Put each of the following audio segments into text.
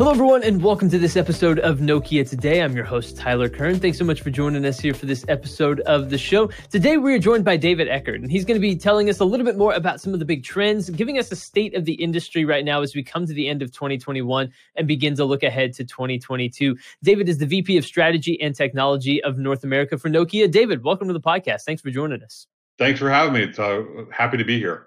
Hello, everyone, and welcome to this episode of Nokia Today. I'm your host, Tyler Kern. Thanks so much for joining us here for this episode of the show. Today, we are joined by David Eckard, and he's going to be telling us a little bit more about some of the big trends, giving us a state of the industry right now as we come to the end of 2021 and begin to look ahead to 2022. David is the VP of Strategy and Technology of North America for Nokia. David, welcome to the podcast. Thanks for joining us. Thanks for having me. It's uh, happy to be here.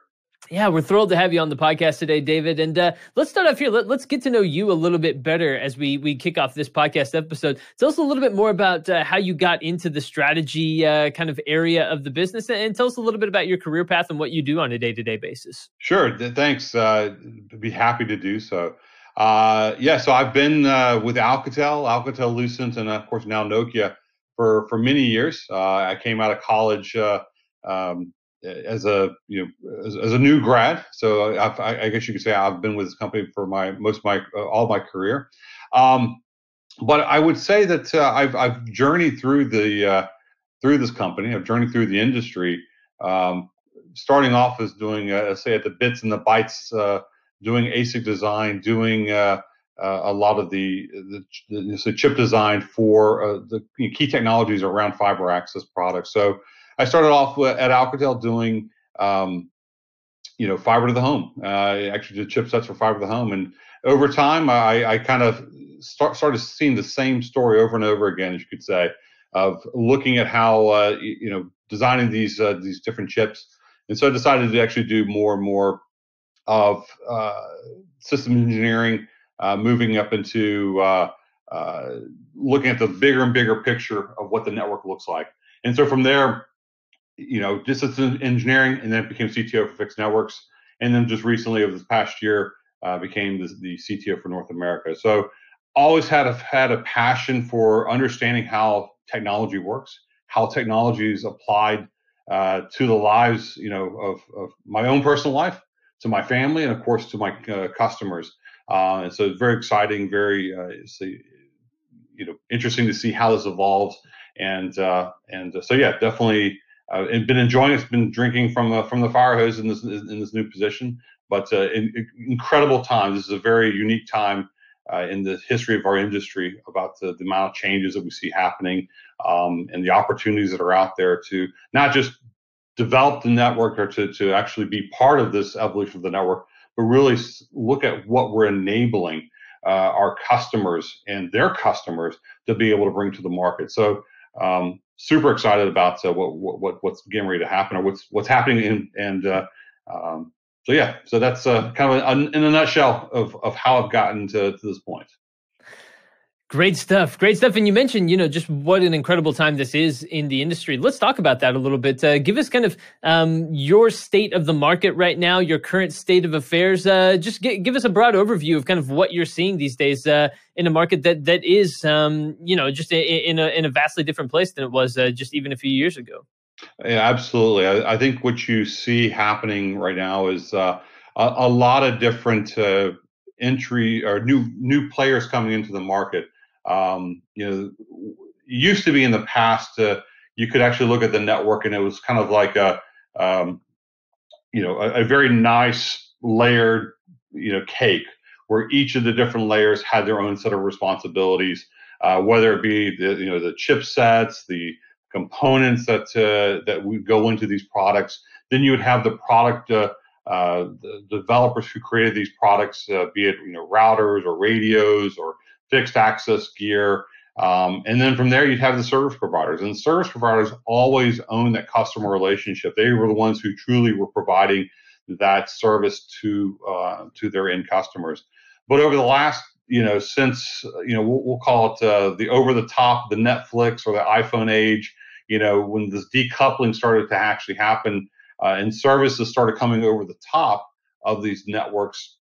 Yeah, we're thrilled to have you on the podcast today, David. And uh, let's start off here. Let, us get to know you a little bit better as we we kick off this podcast episode. Tell us a little bit more about uh, how you got into the strategy uh, kind of area of the business, and tell us a little bit about your career path and what you do on a day to day basis. Sure. Thanks. Uh, be happy to do so. Uh, yeah. So I've been uh, with Alcatel, Alcatel Lucent, and of course now Nokia for for many years. I came out of college. Um, as a you know as, as a new grad. So I, I, guess you could say I've been with this company for my most my uh, all my career. Um, but I would say that uh, I've I've journeyed through the uh, through this company. I've journeyed through the industry. Um, starting off as doing uh, say at the bits and the bytes, uh, doing ASIC design, doing uh, a lot of the the, the, the chip design for the key technologies around fiber access products. So I started off at Alcatel doing, um, you know, fiber to the home. Uh, I actually did chipsets for fiber to the home, and over time, I, I kind of start, started seeing the same story over and over again, as you could say, of looking at how uh, you know designing these uh, these different chips, and so I decided to actually do more and more of uh, system engineering, uh, moving up into uh, looking at the bigger and bigger picture of what the network looks like. And so from there, you know, just engineering, and then became CTO for Fixed Networks, and then just recently, over this past year, uh, became the, the CTO for North America. So, always had a had a passion for understanding how technology works, how technology is applied uh, to the lives, you know, of, of my own personal life, to my family, and of course to my uh, customers. Uh, and so, it's very exciting, very, uh, you know, interesting to see how this evolves. And uh, and so, yeah, definitely uh, and been enjoying It's Been drinking from uh, from the fire hose in this in this new position. But uh, in, incredible time. This is a very unique time uh, in the history of our industry about the, the amount of changes that we see happening um, and the opportunities that are out there to not just develop the network or to, to actually be part of this evolution of the network, but really look at what we're enabling uh, our customers and their customers to be able to bring to the market. So um, super excited about uh, what, what what's getting ready to happen or what's what's happening in, and uh, um, so yeah so that's uh, kind of in a nutshell of of how I've gotten to, to this point. Great stuff. Great stuff. And you mentioned, you know, just what an incredible time this is in the industry. Let's talk about that a little bit. Uh, give us kind of um, your state of the market right now, your current state of affairs. Uh, just g- give us a broad overview of kind of what you're seeing these days uh, in a market that that is, um, you know, just in a in a vastly different place than it was uh, just even a few years ago. Yeah, absolutely. I, I, think what you see happening right now is uh, a, a, lot of different uh, entry or new new players coming into the market. Um, you know, used to be in the past, uh, you could actually look at the network and it was kind of like a, um, you know, a, a, very nice layered, you know, cake where each of the different layers had their own set of responsibilities, uh, whether it be the, you know, the chipsets, the components that uh, that would go into these products. Then you would have the product. Uh, uh, the developers who created these products, uh, be it you know routers or radios or fixed access gear. Um, and then from there, you'd have the service providers. And service providers always own that customer relationship. They were the ones who truly were providing that service to uh, to their end customers. But over the last, you know, since you know, we'll, we'll call it uh, the over the top, the Netflix or the iPhone age. You know, when this decoupling started to actually happen, uh, and services started coming over the top of these networks,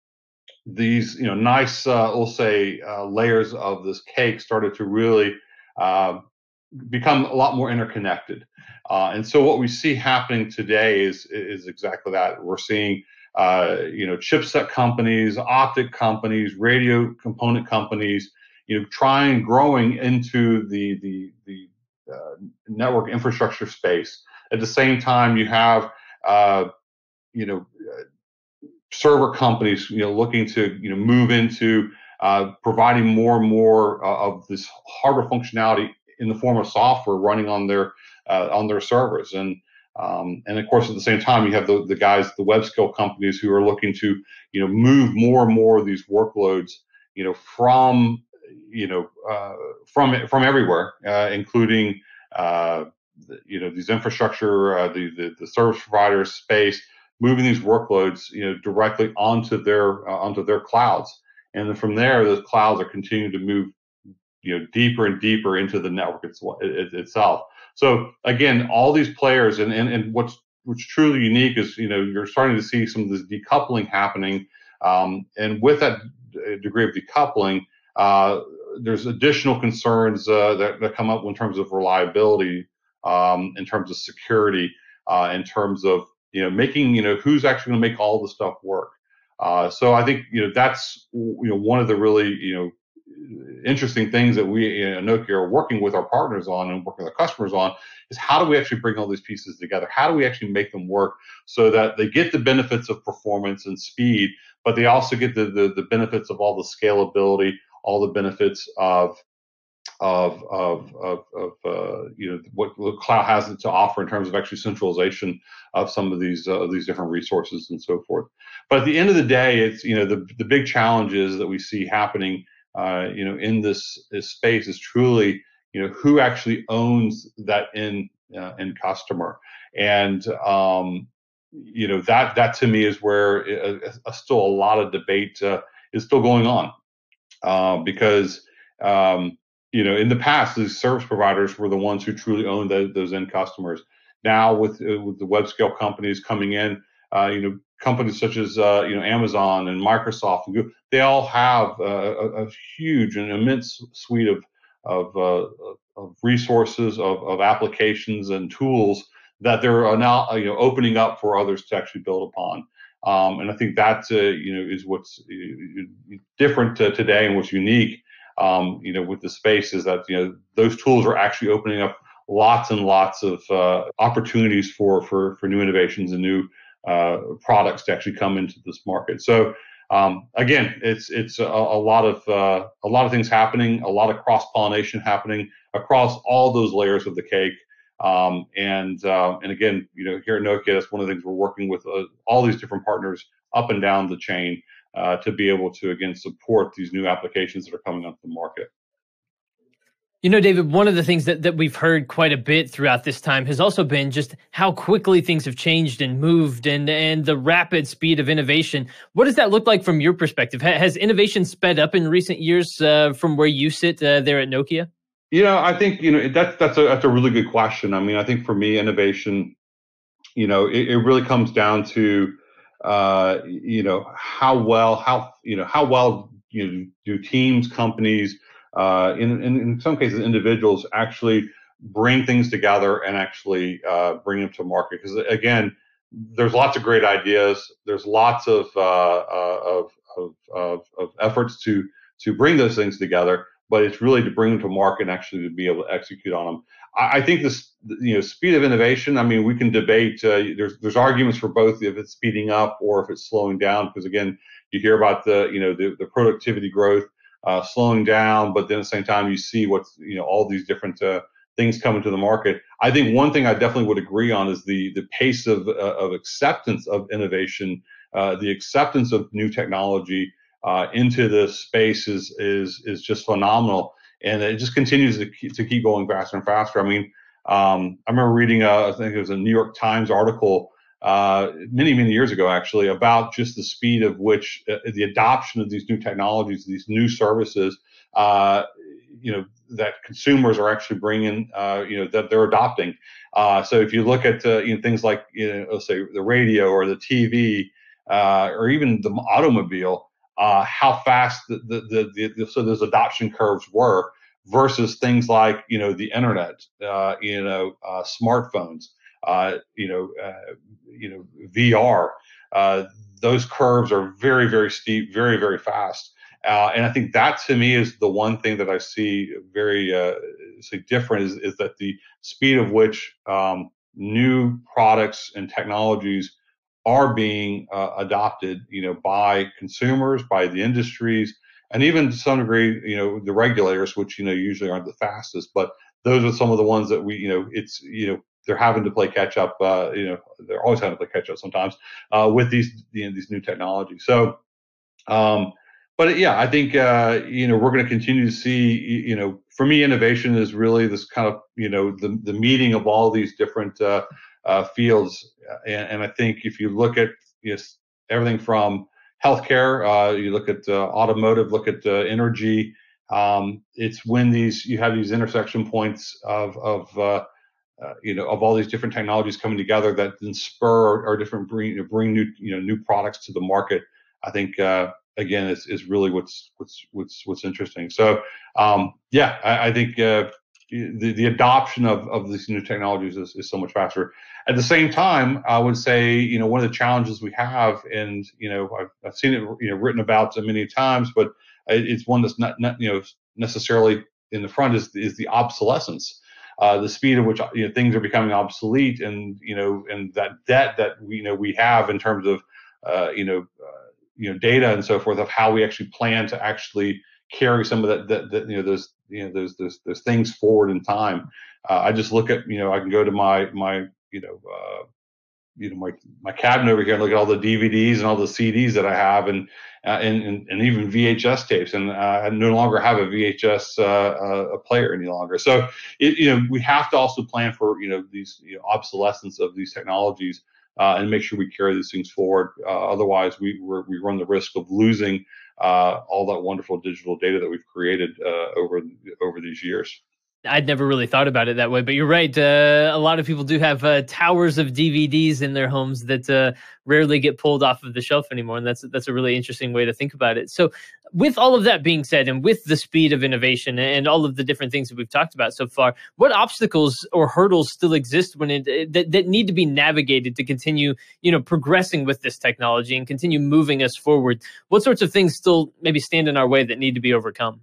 these you know nice uh, we'll say uh, layers of this cake started to really uh, become a lot more interconnected. Uh, and so what we see happening today is is exactly that. We're seeing uh, you know chipset companies optic companies radio component companies you know trying growing into the the the uh, network infrastructure space. At the same time you have you know server companies, you know, looking to you know move into uh, providing more and more uh, of this hardware functionality in the form of software running on their uh, on their servers. And um, and of course, at the same time, you have the, the guys, the web scale companies who are looking to, you know, move more and more of these workloads, you know, from, you know, uh, from from everywhere, uh, including, uh, you know, these infrastructure, the, the, the service providers space, moving these workloads, you know, directly onto their uh, onto their clouds, and then from there, those clouds are continuing to move, you know, deeper and deeper into the network itself. So again, all these players and, and, and what's what's truly unique is you know you're starting to see some of this decoupling happening, um, and with that degree of decoupling, uh, there's additional concerns uh, that, that come up in terms of reliability, um, in terms of security, uh, in terms of you know making you know who's actually going to make all the stuff work. Uh, so I think you know that's you know one of the really you know interesting things that we at Nokia are working with our partners on and working with our customers on is how do we actually bring all these pieces together? How do we actually make them work so that they get the benefits of performance and speed, but they also get the, the, the benefits of all the scalability, all the benefits of of of of, of uh, you know what the cloud has to offer in terms of actually centralization of some of these uh, these different resources and so forth. But at the end of the day, it's you know the the big challenges that we see happening uh, you know, in this, this, space is truly, you know, who actually owns that end uh, end customer, and um, you know that that to me is where uh, uh still a lot of debate uh, is still going on uh, because um, you know in the past these service providers were the ones who truly owned the, those end customers. Now with with the web scale companies coming in, uh, you know companies such as uh, you know Amazon and Microsoft and Google, they all have uh, a, a, huge and immense suite of of, uh, of resources, of, of applications and tools that they're now uh, you know opening up for others to actually build upon. Um, and I think that uh, you know is what's uh, different today and what's unique. Um, you know, with the space is that you know those tools are actually opening up lots and lots of opportunities for for for new innovations and new uh, products to actually come into this market. So um, again, it's it's a, a lot of uh, a lot of things happening, a lot of cross pollination happening across all those layers of the cake. Um, and uh, and again, you know, here at Nokia, that's one of the things we're working with uh, all these different partners up and down the chain uh, to be able to again support these new applications that are coming onto the market. You know, David, one of the things that, that we've heard quite a bit throughout this time has also been just how quickly things have changed and moved and, and the rapid speed of innovation. What does that look like from your perspective? has innovation sped up in recent years uh, from where you sit uh, there at Nokia? You know, I think, you know, that's, that's, a, that's a really good question. I mean, I think for me, innovation, you know, it, it really comes down to, uh, you know, how well, how, you know, how well you know, do teams, companies, uh, in, in, in some cases, individuals actually bring things together and actually uh, bring them to market. Because again, there's lots of great ideas. There's lots of, uh, uh, of, of, of, of, efforts to to bring those things together, but it's really to bring them to market and actually to be able to execute on them. I, I think this, you know, speed of innovation. I mean, we can debate. Uh, there's there's arguments for both if it's speeding up or if it's slowing down. Because again, you hear about the you know the, the productivity growth uh, slowing down, but then at the same time you see what's you know all these different uh, things coming to the market. I think one thing I definitely would agree on is the the pace of uh, of acceptance of innovation, uh, the acceptance of new technology uh, into this space is is is just phenomenal, and it just continues to keep, to keep going faster and faster. I mean, um, I remember reading a, I think it was a New York Times article uh, many, many years ago, actually, about just the speed of which uh, the adoption of these new technologies, these new services, uh, you know, that consumers are actually bringing, uh, you know, that they're adopting. Uh, so if you look at uh, you know things like, you know, let's say the radio or the TV or even the automobile, how fast the, the, the, the, so those adoption curves were versus things like you know the internet, you know, smartphones uh, you know, uh, you know, VR. Uh, those curves are very, very steep, very, very fast. Uh, and I think that to me is the one thing that I see very uh, different is, is that the speed of which um, new products and technologies are being uh, adopted, you know, by consumers, by the industries, and even to some degree, you know, the regulators, which you know usually aren't the fastest, but those are some of the ones that we, you know, it's you know they're having to play catch up. Uh, you know, they're always having to play catch up sometimes uh, with these you know, these new technologies. So, um, but yeah, I think uh, you know we're going to continue to see. You know, for me, innovation is really this kind of you know the the meeting of all these different uh, uh, fields, and, and, I think if you look at you know, everything from healthcare, uh, you look at automotive, look at energy. Um, it's when these you have these intersection points of of uh, you know, of all these different technologies coming together that then spur or, different bring bring new you know new products to the market. I think uh, again is, is really what's what's what's what's interesting. So um, yeah, I, I think uh, the the adoption of of these new technologies is, is so much faster. At the same time, I would say you know one of the challenges we have, and you know I've, I've seen it you know written about many times, but it's one that's not, not you know necessarily in the front is is the obsolescence uh, the speed at which you know, things are becoming obsolete, and you know, and that debt that we you know we have in terms of uh, you know uh, you know data and so forth of how we actually plan to actually carry some of that, that, that you know those you know those those those things forward in time. Uh, I just look at you know I can go to my my you know uh, you know my my cabinet over here and look at all the DVDs and all the CDs that I have and uh, and, and, and even VHS tapes and uh, I no longer have a VHS uh, uh, a player any longer. So it, you know we have to also plan for you know these you know, obsolescence of these technologies uh, and make sure we carry these things forward. Otherwise, we we run the risk of losing Uh, all that wonderful digital data that we've created uh, over over these years. I'd never really thought about it that way, but you're right. Uh, a lot of people do have uh, towers of DVDs in their homes that uh, rarely get pulled off of the shelf anymore, and that's that's a really interesting way to think about it. So, with all of that being said, and with the speed of innovation and all of the different things that we've talked about so far, what obstacles or hurdles still exist when it that, that need to be navigated to continue, you know, progressing with this technology and continue moving us forward? What sorts of things still maybe stand in our way that need to be overcome?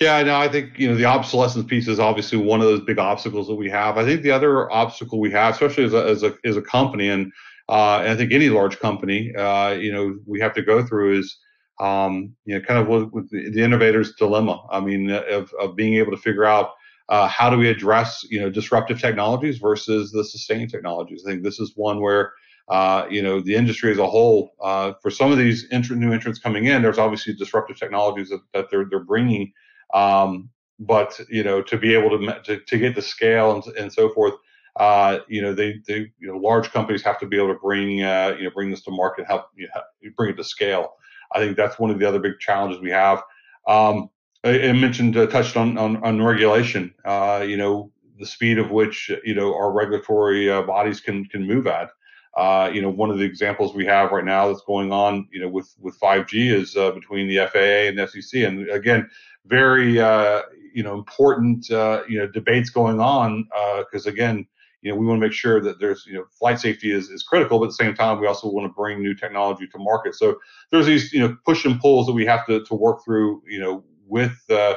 Yeah, no, I think you know the obsolescence piece is obviously one of those big obstacles that we have. I think the other obstacle we have, especially as a as a, as a company, and, uh, and I think any large company, uh, you know, we have to go through is um, you know kind of with, with the, the, innovator's dilemma. I mean, of of being able to figure out uh, how do we address you know disruptive technologies versus the sustaining technologies. I think this is one where uh, you know, the industry as a whole, uh, for some of these new entrants coming in, there's obviously disruptive technologies that, that they're, they're bringing. Um, but, you know, to be able to, to, to get the scale and, and so forth, uh, you know, they, they, you know, large companies have to be able to bring, uh, you know, bring this to market, help you know, bring it to scale. I think that's one of the other big challenges we have. Um, I, I mentioned, uh, touched on, on, on regulation, uh, you know, the speed of which, you know, our regulatory bodies can, can move at. Uh, you know, one of the examples we have right now that's going on, you know, with with 5G is uh, between the FAA and the FCC, and again, very uh, you know important uh, you know debates going on because uh, again, you know, we want to make sure that there's you know flight safety is is critical, but at the same time, we also want to bring new technology to market. So there's these you know push and pulls that we have to to work through, you know, with uh,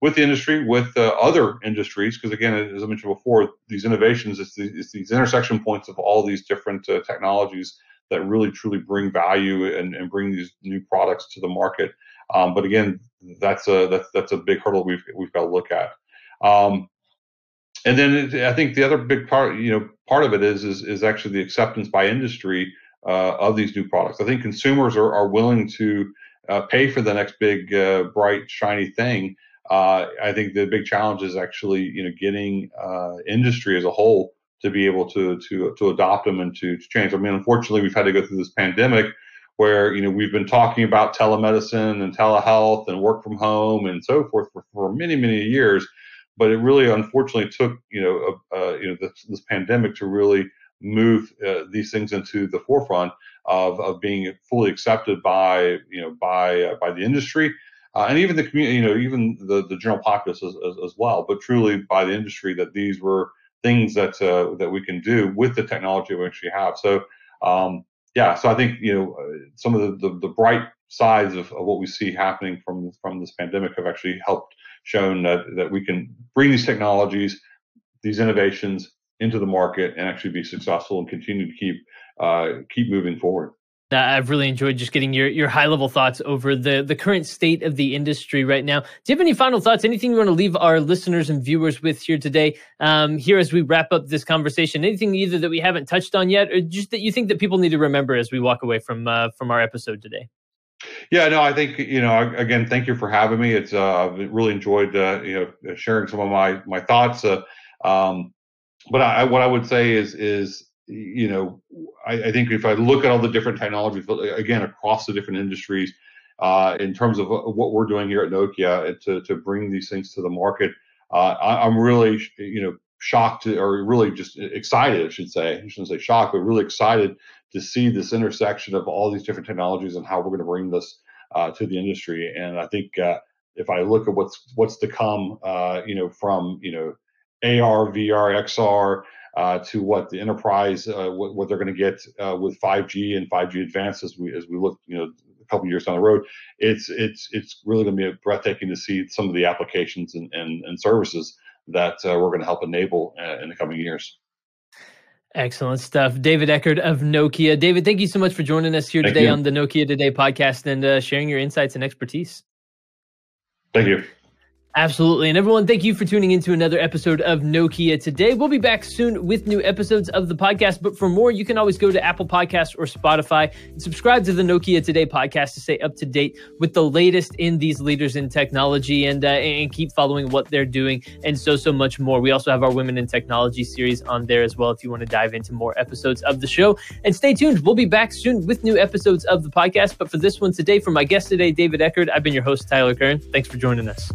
with the industry, with uh, other industries, because again, as I mentioned before, these innovations, it's, the, it's these intersection points of all these different uh, technologies that really truly bring value and, and bring these new products to the market. Um, but again, that's a that's that's a big hurdle we've we've got to look at. Um, and then it, I think the other big part, you know, part of it is is, is actually the acceptance by industry uh, of these new products. I think consumers are, are willing to uh, pay for the next big, uh, bright, shiny thing uh, I think the big challenge is actually, you know, getting uh, industry as a whole to be able to to to adopt them and to, to change. I mean, unfortunately, we've had to go through this pandemic where you know we've been talking about telemedicine and telehealth and work from home and so forth for, for many many years, but it really unfortunately took you know uh, you know this, this pandemic to really move uh, these things into the forefront of, of being fully accepted by you know by uh, by the industry uh, and even the community, you know, even the, the general populace as, as, as, well, but truly by the industry that these were things that uh, that we can do with the technology we actually have. So, um, yeah, so I think you know uh, some of the, the, the bright sides of, of, what we see happening from from this pandemic have actually helped shown that that we can bring these technologies, these innovations into the market and actually be successful and continue to keep uh, keep moving forward. I've really enjoyed just getting your your high level thoughts over the the current state of the industry right now. Do you have any final thoughts? Anything you want to leave our listeners and viewers with here today? Um, here as we wrap up this conversation, anything either that we haven't touched on yet, or just that you think that people need to remember as we walk away from uh, from our episode today? Yeah, no, I think you know. Again, thank you for having me. It's uh, I've really enjoyed uh, you know sharing some of my my thoughts. Uh, um, but I, what I would say is is you know, I, I, think if I look at all the different technologies, again, across the different industries, uh, in terms of what we're doing here at Nokia to, to bring these things to the market, uh, I, am really, you know, shocked or really just excited, I should say. I shouldn't say shocked, but really excited to see this intersection of all these different technologies and how we're going to bring this uh, to the industry. And I think uh, if I look at what's what's to come, uh, you know, from you know AR, VR, XR, uh, to what the enterprise uh, what, what, they're going to get uh, with 5G and 5G advanced as we as we look you know a couple years down the road. It's it's it's really going to be breathtaking to see some of the applications and and, and services that uh, we're going to help enable uh, in the coming years. Excellent stuff. David Eckard of Nokia. David, thank you so much for joining us here thank today you. on the Nokia Today podcast and uh, sharing your insights and expertise. Thank you. Absolutely. And everyone, thank you for tuning into another episode of Nokia today. We'll be back soon with new episodes of the podcast. But for more, you can always go to Apple Podcasts or Spotify and subscribe to the Nokia Today podcast to stay up to date with the latest in these leaders in technology and, uh, and keep following what they're doing and so, so much more. We also have our Women in Technology series on there as well if you want to dive into more episodes of the show. And stay tuned. We'll be back soon with new episodes of the podcast. But for this one today, for my guest today, David Eckard, I've been your host, Tyler Kern. Thanks for joining us.